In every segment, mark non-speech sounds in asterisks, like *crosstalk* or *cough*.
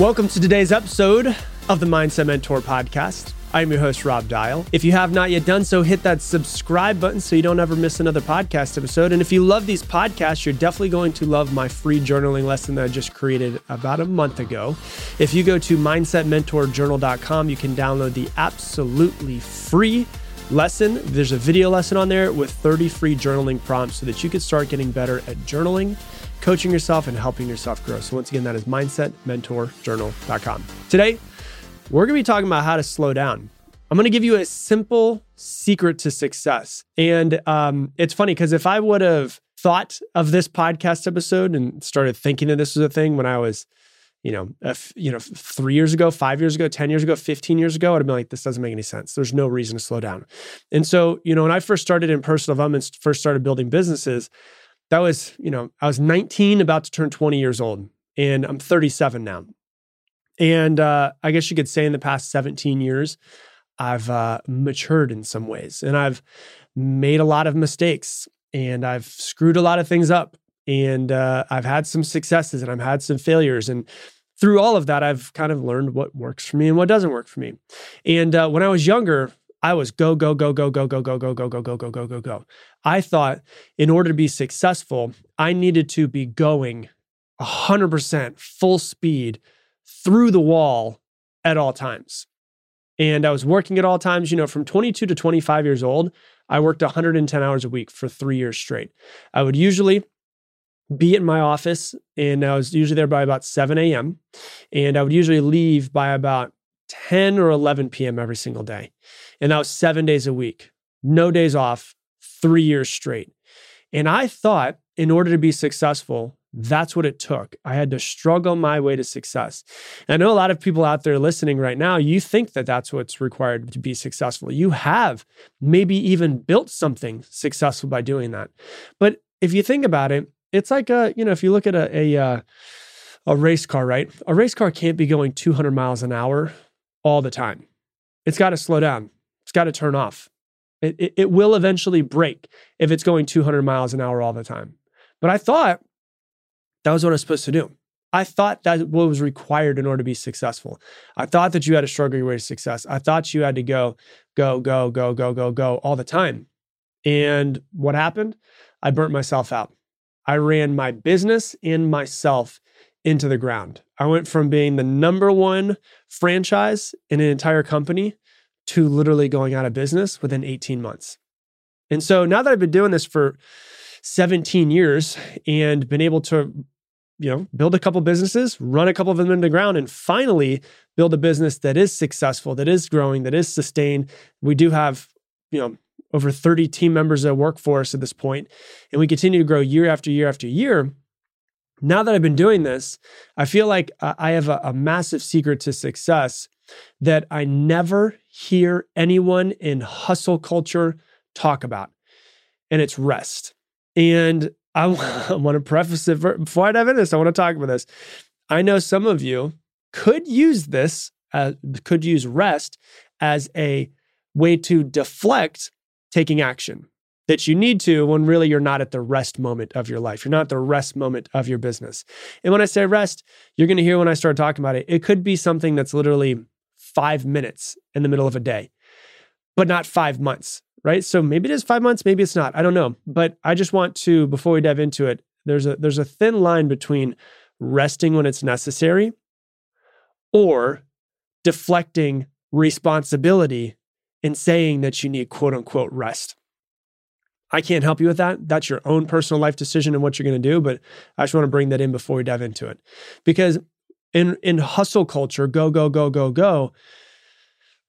Welcome to today's episode of the Mindset Mentor podcast. I'm your host, Rob Dial. If you have not yet done so, hit that subscribe button so you don't ever miss another podcast episode. And if you love these podcasts, you're definitely going to love my free journaling lesson that I just created about a month ago. If you go to mindsetmentorjournal.com, you can download the absolutely free lesson. There's a video lesson on there with 30 free journaling prompts so that you can start getting better at journaling coaching yourself and helping yourself grow. So, once again, that is mindsetmentorjournal.com. Today, we're going to be talking about how to slow down. I'm going to give you a simple secret to success. And um, it's funny because if I would have thought of this podcast episode and started thinking that this was a thing when I was, you know, you know, three years ago, five years ago, 10 years ago, 15 years ago, I'd have been like, this doesn't make any sense. There's no reason to slow down. And so, you know, when I first started in personal development, first started building businesses, that was, you know, I was 19, about to turn 20 years old, and I'm 37 now. And uh, I guess you could say in the past 17 years, I've uh, matured in some ways and I've made a lot of mistakes and I've screwed a lot of things up and uh, I've had some successes and I've had some failures. And through all of that, I've kind of learned what works for me and what doesn't work for me. And uh, when I was younger, I was go, go, go, go, go, go, go, go, go, go, go, go, go, go, go. I thought in order to be successful, I needed to be going 100% full speed through the wall at all times. And I was working at all times, you know, from 22 to 25 years old, I worked 110 hours a week for three years straight. I would usually be in my office and I was usually there by about 7 a.m. And I would usually leave by about 10 or 11 p.m. every single day. And that was seven days a week, no days off, three years straight. And I thought in order to be successful, that's what it took. I had to struggle my way to success. And I know a lot of people out there listening right now, you think that that's what's required to be successful. You have maybe even built something successful by doing that. But if you think about it, it's like a, you know, if you look at a, a, uh, a race car, right? A race car can't be going 200 miles an hour all the time. It's got to slow down. It's got to turn off. It, it, it, will eventually break if it's going 200 miles an hour all the time. But I thought that was what I was supposed to do. I thought that what was required in order to be successful. I thought that you had to struggle your way to success. I thought you had to go, go, go, go, go, go, go all the time. And what happened? I burnt myself out. I ran my business and myself into the ground. I went from being the number one franchise in an entire company to literally going out of business within 18 months. And so now that I've been doing this for 17 years and been able to you know build a couple businesses run a couple of them into the ground and finally build a business that is successful that is growing that is sustained we do have you know over 30 team members that work for us at this point and we continue to grow year after year after year now that I've been doing this, I feel like I have a, a, massive secret to success that I never hear anyone in hustle culture talk about, and it's rest. And I, I want to preface it for, before I dive into this. I want to talk about this. I know some of you could use this, uh, could use rest as a way to deflect taking action that you need to when really you're not at the rest moment of your life. You're not at the rest moment of your business. And when I say rest, you're going to hear when I start talking about it, it could be something that's literally five minutes in the middle of a day, but not five months, right? So maybe it is five months, maybe it's not. I don't know. But I just want to, before we dive into it, there's a there's a thin line between resting when it's necessary or deflecting responsibility and saying that you need quote unquote rest. I can't help you with that. That's your own personal life decision and what you're going to do. But I just want to bring that in before we dive into it. Because in, in hustle culture, go, go, go, go, go,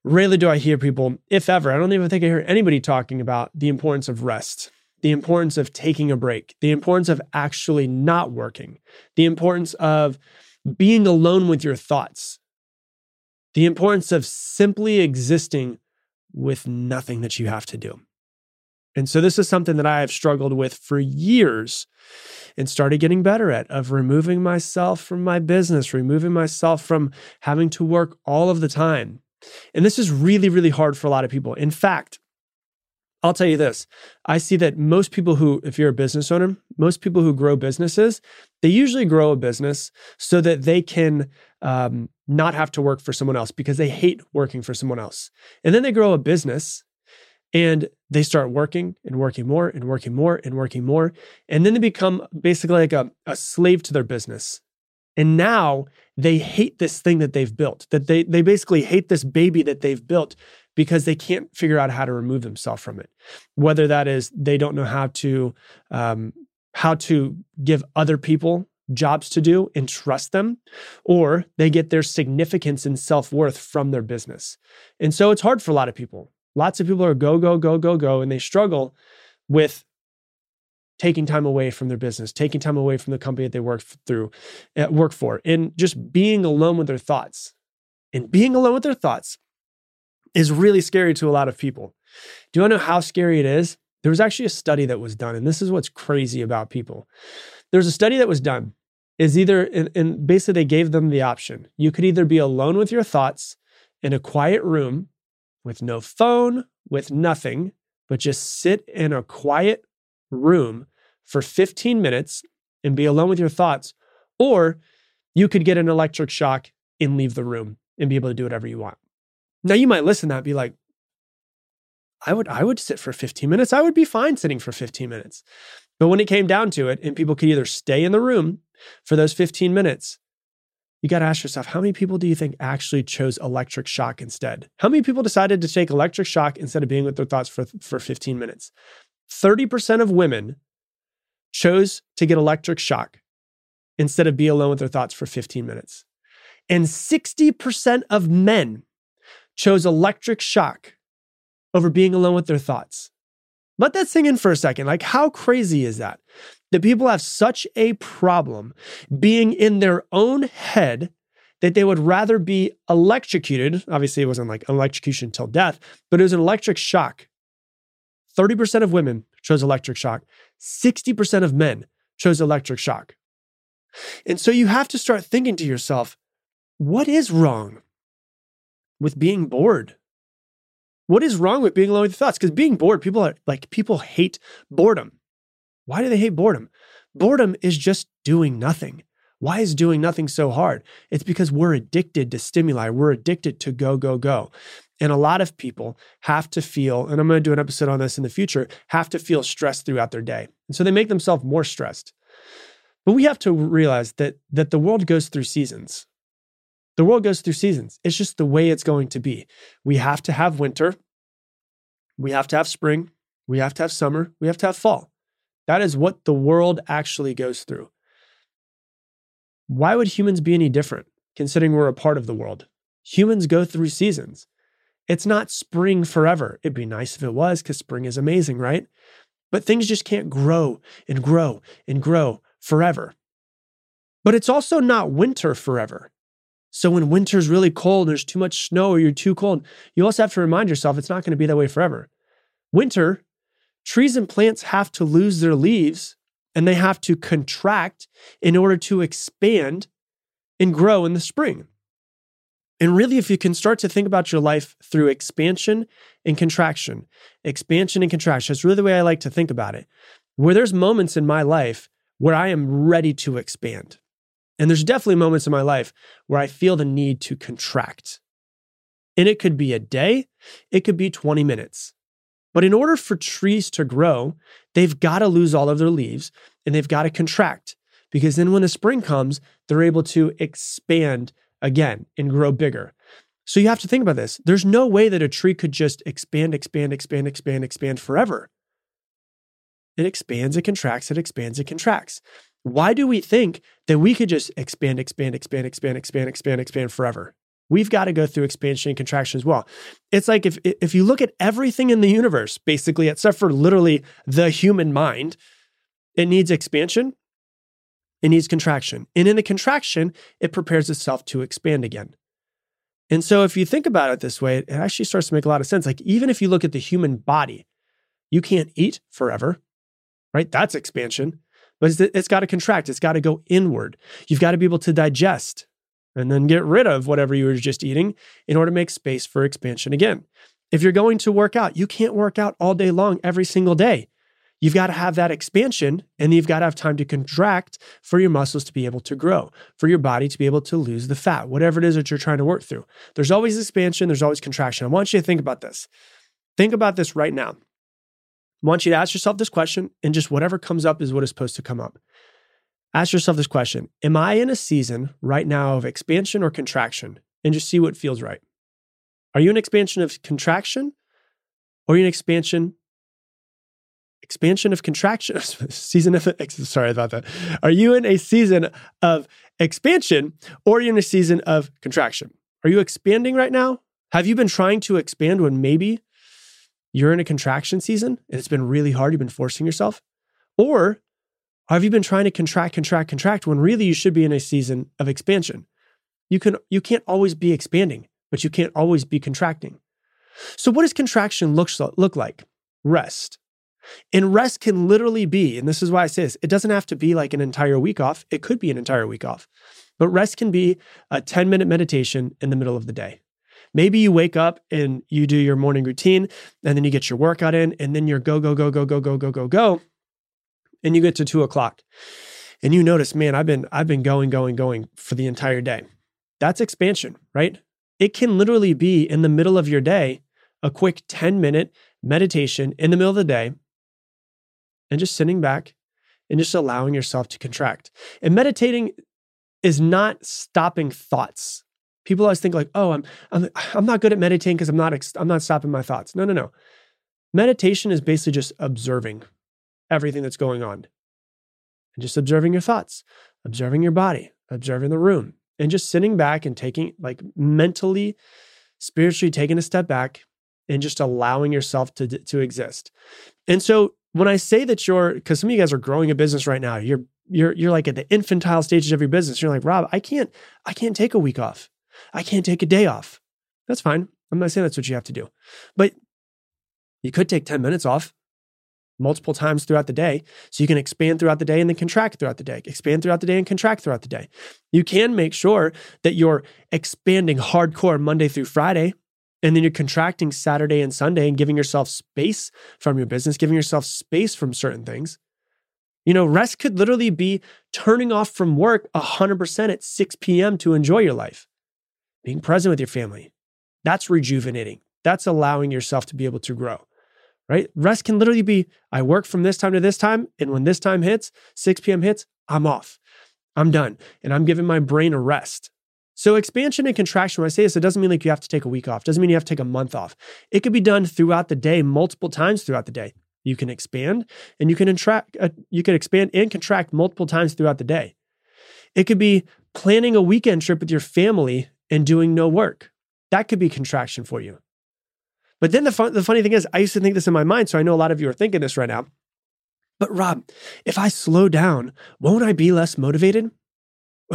rarely do I hear people, if ever, I don't even think I hear anybody talking about the importance of rest, the importance of taking a break, the importance of actually not working, the importance of being alone with your thoughts, the importance of simply existing with nothing that you have to do. And so this is something that I have struggled with for years and started getting better at of removing myself from my business, removing myself from having to work all of the time. And this is really, really hard for a lot of people. In fact, I'll tell you this I see that most people who, if you're a business owner, most people who grow businesses, they usually grow a business so that they can um, not have to work for someone else because they hate working for someone else. And then they grow a business and they start working and working more and working more and working more. And then they become basically like a, a slave to their business. And now they hate this thing that they've built, that they, they basically hate this baby that they've built because they can't figure out how to remove themselves from it. Whether that is they don't know how to um, how to give other people jobs to do and trust them, or they get their significance and self worth from their business. And so it's hard for a lot of people. Lots of people are go, go, go, go, go, and they struggle with taking time away from their business, taking time away from the company that they work through, uh, work for, and just being alone with their thoughts. And being alone with their thoughts is really scary to a lot of people. Do you want to know how scary it is? There was actually a study that was done, and this is what's crazy about people. There's a study that was done. Is either, and basically they gave them the option. You could either be alone with your thoughts in a quiet room with no phone, with nothing, but just sit in a quiet room for 15 minutes and be alone with your thoughts. Or you could get an electric shock and leave the room and be able to do whatever you want. Now you might listen to that and be like, I would I would sit for 15 minutes. I would be fine sitting for 15 minutes. But when it came down to it, and people could either stay in the room for those 15 minutes, you got to ask yourself, how many people do you think actually chose electric shock instead? How many people decided to take electric shock instead of being with their thoughts for, for 15 minutes? 30% of women chose to get electric shock instead of be alone with their thoughts for 15 minutes. And 60% of men chose electric shock over being alone with their thoughts. Let that sink in for a second. Like, how crazy is that? That people have such a problem being in their own head that they would rather be electrocuted. Obviously, it wasn't like electrocution until death, but it was an electric shock. 30% of women chose electric shock, 60% of men chose electric shock. And so you have to start thinking to yourself, what is wrong with being bored? What is wrong with being alone with your thoughts? Because being bored, people are like, people hate boredom. Why do they hate boredom? Boredom is just doing nothing. Why is doing nothing so hard? It's because we're addicted to stimuli. We're addicted to go, go, go. And a lot of people have to feel, and I'm going to do an episode on this in the future, have to feel stressed throughout their day. And so they make themselves more stressed. But we have to realize that that the world goes through seasons. The world goes through seasons. It's just the way it's going to be. We have to have winter. We have to have spring. We have to have summer. We have to have fall. That is what the world actually goes through. Why would humans be any different, considering we're a part of the world? Humans go through seasons. It's not spring forever. It'd be nice if it was, because spring is amazing, right? But things just can't grow and grow and grow forever. But it's also not winter forever. So when winter's really cold, there's too much snow or you're too cold, you also have to remind yourself it's not going to be that way forever. Winter, trees and plants have to lose their leaves and they have to contract in order to expand and grow in the spring. And really, if you can start to think about your life through expansion and contraction, expansion and contraction, that's really the way I like to think about it. Where there's moments in my life where I am ready to expand. And there's definitely moments in my life where I feel the need to contract. And it could be a day, it could be 20 minutes. But in order for trees to grow, they've got to lose all of their leaves and they've got to contract because then when the spring comes, they're able to expand again and grow bigger. So you have to think about this. There's no way that a tree could just expand, expand, expand, expand, expand forever. It expands, it contracts, it expands, it contracts. Why do we think that we could just expand, expand, expand, expand, expand, expand, expand forever? We've got to go through expansion and contraction as well. It's like if if you look at everything in the universe, basically, except for literally the human mind, it needs expansion, it needs contraction. And in the contraction, it prepares itself to expand again. And so if you think about it this way, it actually starts to make a lot of sense. Like even if you look at the human body, you can't eat forever, right? That's expansion but it's got to contract. It's got to go inward. You've got to be able to digest and then get rid of whatever you were just eating in order to make space for expansion again. If you're going to work out, you can't work out all day long every single day. You've got to have that expansion and you've got to have time to contract for your muscles to be able to grow, for your body to be able to lose the fat, whatever it is that you're trying to work through. There's always expansion, there's always contraction. I want you to think about this. Think about this right now. I want you to ask yourself this question, and just whatever comes up is what is supposed to come up. Ask yourself this question. Am I in a season right now of expansion or contraction? And just see what feels right. Are you an expansion of contraction? Or are you in expansion expansion of contraction? *laughs* Season of sorry about that. Are you in a season of expansion or are you in a season of contraction? Are you expanding right now? Have you been trying to expand when maybe you're in a contraction season and it's been really hard you've been forcing yourself? Or have you been trying to contract contract contract when really you should be in a season of expansion you can you can't always be expanding but you can't always be contracting so what does contraction look, look like rest and rest can literally be, and this is why I say this, it doesn't have to be like an entire week off. It could be an entire week off. But rest can be a 10 minute meditation in the middle of the day. Maybe you wake up and you do your morning routine and then you get your workout in and then you're go, go, go, go, go, go, go, go, go. And you get to two o'clock and you notice, man, I've been, I've been going, going, going for the entire day. That's expansion, right? It can literally be in the middle of your day, a quick 10 minute meditation in the middle of the day and just sitting back and just allowing yourself to contract. And meditating is not stopping thoughts. People always think like, "Oh, I'm I'm I'm not good at meditating because I'm not I'm not stopping my thoughts." No, no, no. Meditation is basically just observing everything that's going on. And just observing your thoughts, observing your body, observing the room, and just sitting back and taking like mentally spiritually taking a step back and just allowing yourself to to exist. And so when I say that you're, because some of you guys are growing a business right now, you're you're you're like at the infantile stages of your business. You're like, Rob, I can't, I can't take a week off. I can't take a day off. That's fine. I'm not saying that's what you have to do. But you could take 10 minutes off multiple times throughout the day. So you can expand throughout the day and then contract throughout the day, expand throughout the day and contract throughout the day. You can make sure that you're expanding hardcore Monday through Friday and then you're contracting Saturday and Sunday and giving yourself space from your business, giving yourself space from certain things. You know, rest could literally be turning off from work 100% at 6 p.m. to enjoy your life, being present with your family. That's rejuvenating. That's allowing yourself to be able to grow, right? Rest can literally be I work from this time to this time. And when this time hits, 6 p.m. hits, I'm off. I'm done. And I'm giving my brain a rest. So expansion and contraction, when I say this, it doesn't mean like you have to take a week off. It doesn't mean you have to take a month off. It could be done throughout the day, multiple times throughout the day. You can expand and you can contract. Uh, you can expand and contract multiple times throughout the day. It could be planning a weekend trip with your family and doing no work. That could be contraction for you. But then the fun, the funny thing is, I used to think this in my mind, so I know a lot of you are thinking this right now. But Rob, if I slow down, won't I be less motivated?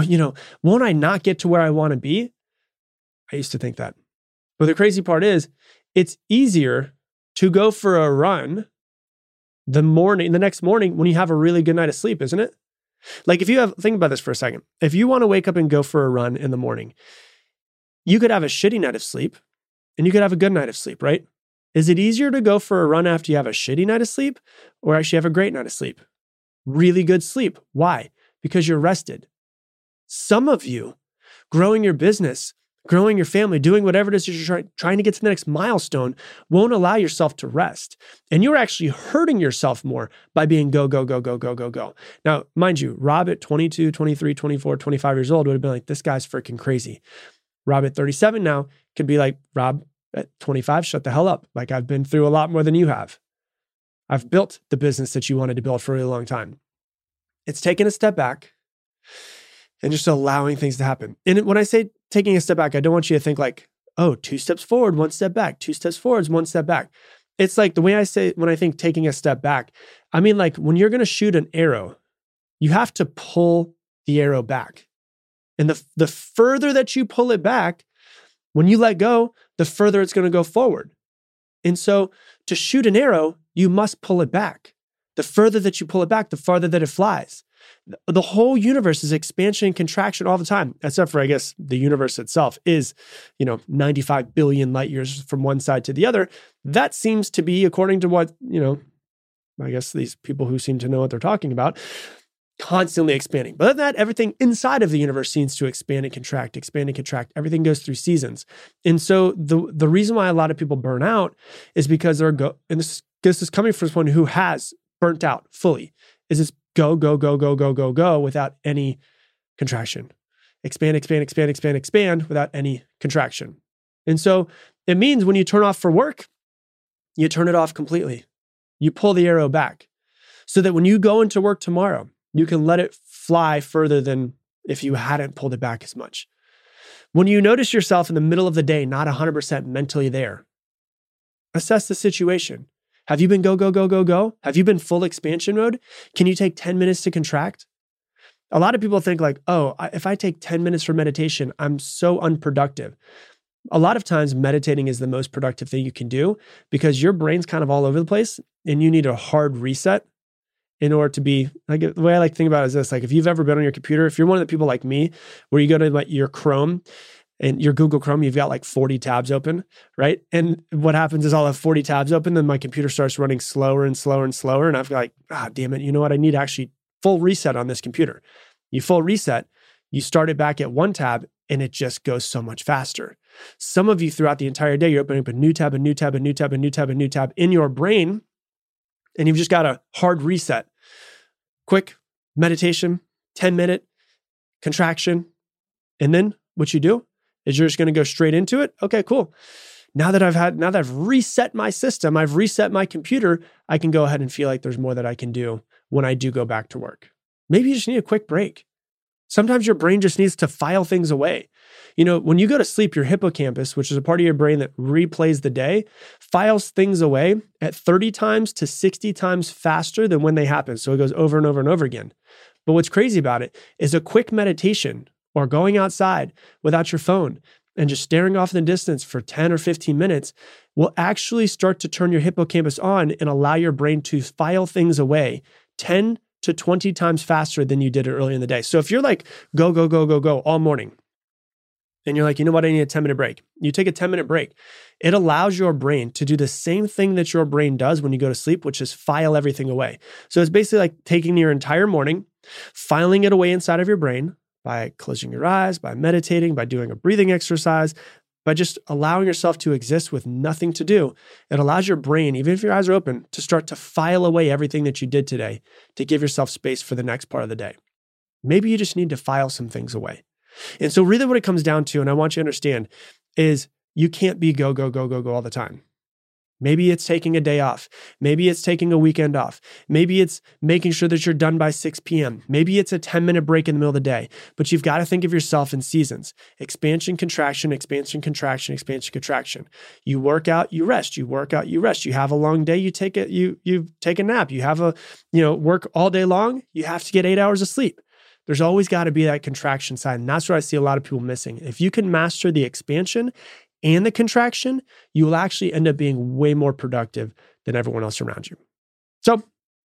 you know, won't I not get to where I want to be? I used to think that. But the crazy part is, it's easier to go for a run the morning, the next morning when you have a really good night of sleep, isn't it? Like if you have, think about this for a second. If you want to wake up and go for a run in the morning, you could have a shitty night of sleep and you could have a good night of sleep, right? Is it easier to go for a run after you have a shitty night of sleep or actually have a great night of sleep? Really good sleep. Why? Because you're rested. Some of you growing your business, growing your family, doing whatever it is you're try- trying to get to the next milestone won't allow yourself to rest. And you're actually hurting yourself more by being go, go, go, go, go, go, go. Now, mind you, Rob at 22, 23, 24, 25 years old would have been like, this guy's freaking crazy. Rob at 37 now could be like, Rob at 25, shut the hell up. Like, I've been through a lot more than you have. I've built the business that you wanted to build for a really long time. It's taking a step back and just allowing things to happen. And when I say taking a step back, I don't want you to think like, oh, two steps forward, one step back, two steps forwards, one step back. It's like the way I say when I think taking a step back, I mean, like when you're going to shoot an arrow, you have to pull the arrow back. And the, the further that you pull it back, when you let go, the further it's going to go forward. And so to shoot an arrow, you must pull it back. The further that you pull it back, the farther that it flies. The whole universe is expansion and contraction all the time, except for, I guess, the universe itself is, you know, 95 billion light years from one side to the other. That seems to be, according to what, you know, I guess these people who seem to know what they're talking about, constantly expanding. But other than that, everything inside of the universe seems to expand and contract, expand and contract. Everything goes through seasons. And so the the reason why a lot of people burn out is because they're go and this this is coming from someone who has burnt out fully. Is this go, go, go, go, go, go, go without any contraction. Expand, expand, expand, expand, expand without any contraction. And so it means when you turn off for work, you turn it off completely. You pull the arrow back so that when you go into work tomorrow, you can let it fly further than if you hadn't pulled it back as much. When you notice yourself in the middle of the day, not 100% mentally there, assess the situation. Have you been go, go, go, go, go? Have you been full expansion mode? Can you take 10 minutes to contract? A lot of people think, like, oh, if I take 10 minutes for meditation, I'm so unproductive. A lot of times, meditating is the most productive thing you can do because your brain's kind of all over the place and you need a hard reset in order to be like the way I like to think about it is this like if you've ever been on your computer, if you're one of the people like me where you go to like your Chrome and your Google Chrome, you've got like 40 tabs open, right? And what happens is I'll have 40 tabs open, then my computer starts running slower and slower and slower. And I've got like, ah, damn it, you know what? I need actually full reset on this computer. You full reset, you start it back at one tab, and it just goes so much faster. Some of you throughout the entire day, you're opening up a new tab, a new tab, a new tab, a new tab, a new tab in your brain, and you've just got a hard reset. Quick meditation, 10 minute contraction. And then what you do is you're just going to go straight into it. Okay, cool. Now that I've had, now that I've reset my system, I've reset my computer, I can go ahead and feel like there's more that I can do when I do go back to work. Maybe you just need a quick break. Sometimes your brain just needs to file things away. You know, when you go to sleep, your hippocampus, which is a part of your brain that replays the day, files things away at 30 times to 60 times faster than when they happen. So it goes over and over and over again. But what's crazy about it is a quick meditation or going outside without your phone and just staring off in the distance for 10 or 15 minutes will actually start to turn your hippocampus on and allow your brain to file things away 10 to 20 times faster than you did it earlier in the day. So if you're like, go, go, go, go, go all morning, and you're like, you know what, I need a 10 minute break. You take a 10 minute break. It allows your brain to do the same thing that your brain does when you go to sleep, which is file everything away. So it's basically like taking your entire morning, filing it away inside of your brain, by closing your eyes, by meditating, by doing a breathing exercise, by just allowing yourself to exist with nothing to do. It allows your brain, even if your eyes are open, to start to file away everything that you did today to give yourself space for the next part of the day. Maybe you just need to file some things away. And so, really, what it comes down to, and I want you to understand, is you can't be go, go, go, go, go all the time. Maybe it's taking a day off. Maybe it's taking a weekend off. Maybe it's making sure that you're done by 6 p.m. Maybe it's a 10 minute break in the middle of the day. But you've got to think of yourself in seasons expansion, contraction, expansion, contraction, expansion, contraction. You work out, you rest. You work out, you rest. You have a long day, you take it, you you take a nap. You have a, you know, work all day long, you have to get eight hours of sleep. There's always got to be that contraction side. And that's what I see a lot of people missing. If you can master the expansion and the contraction, you will actually end up being way more productive than everyone else around you. So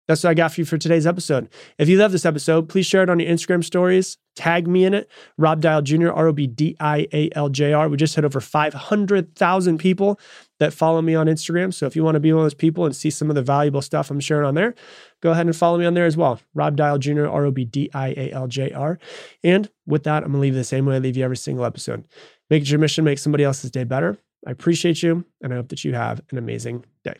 that's what I got for you for today's episode. If you love this episode, please share it on your Instagram stories. Tag me in it, Rob Dial Jr., R O B D I A L J R. We just hit over 500,000 people that follow me on Instagram. So if you want to be one of those people and see some of the valuable stuff I'm sharing on there, go ahead and follow me on there as well. Rob Dial Jr., R O B D I A L J R. And with that, I'm going to leave the same way I leave you every single episode. Make it your mission, make somebody else's day better. I appreciate you, and I hope that you have an amazing day.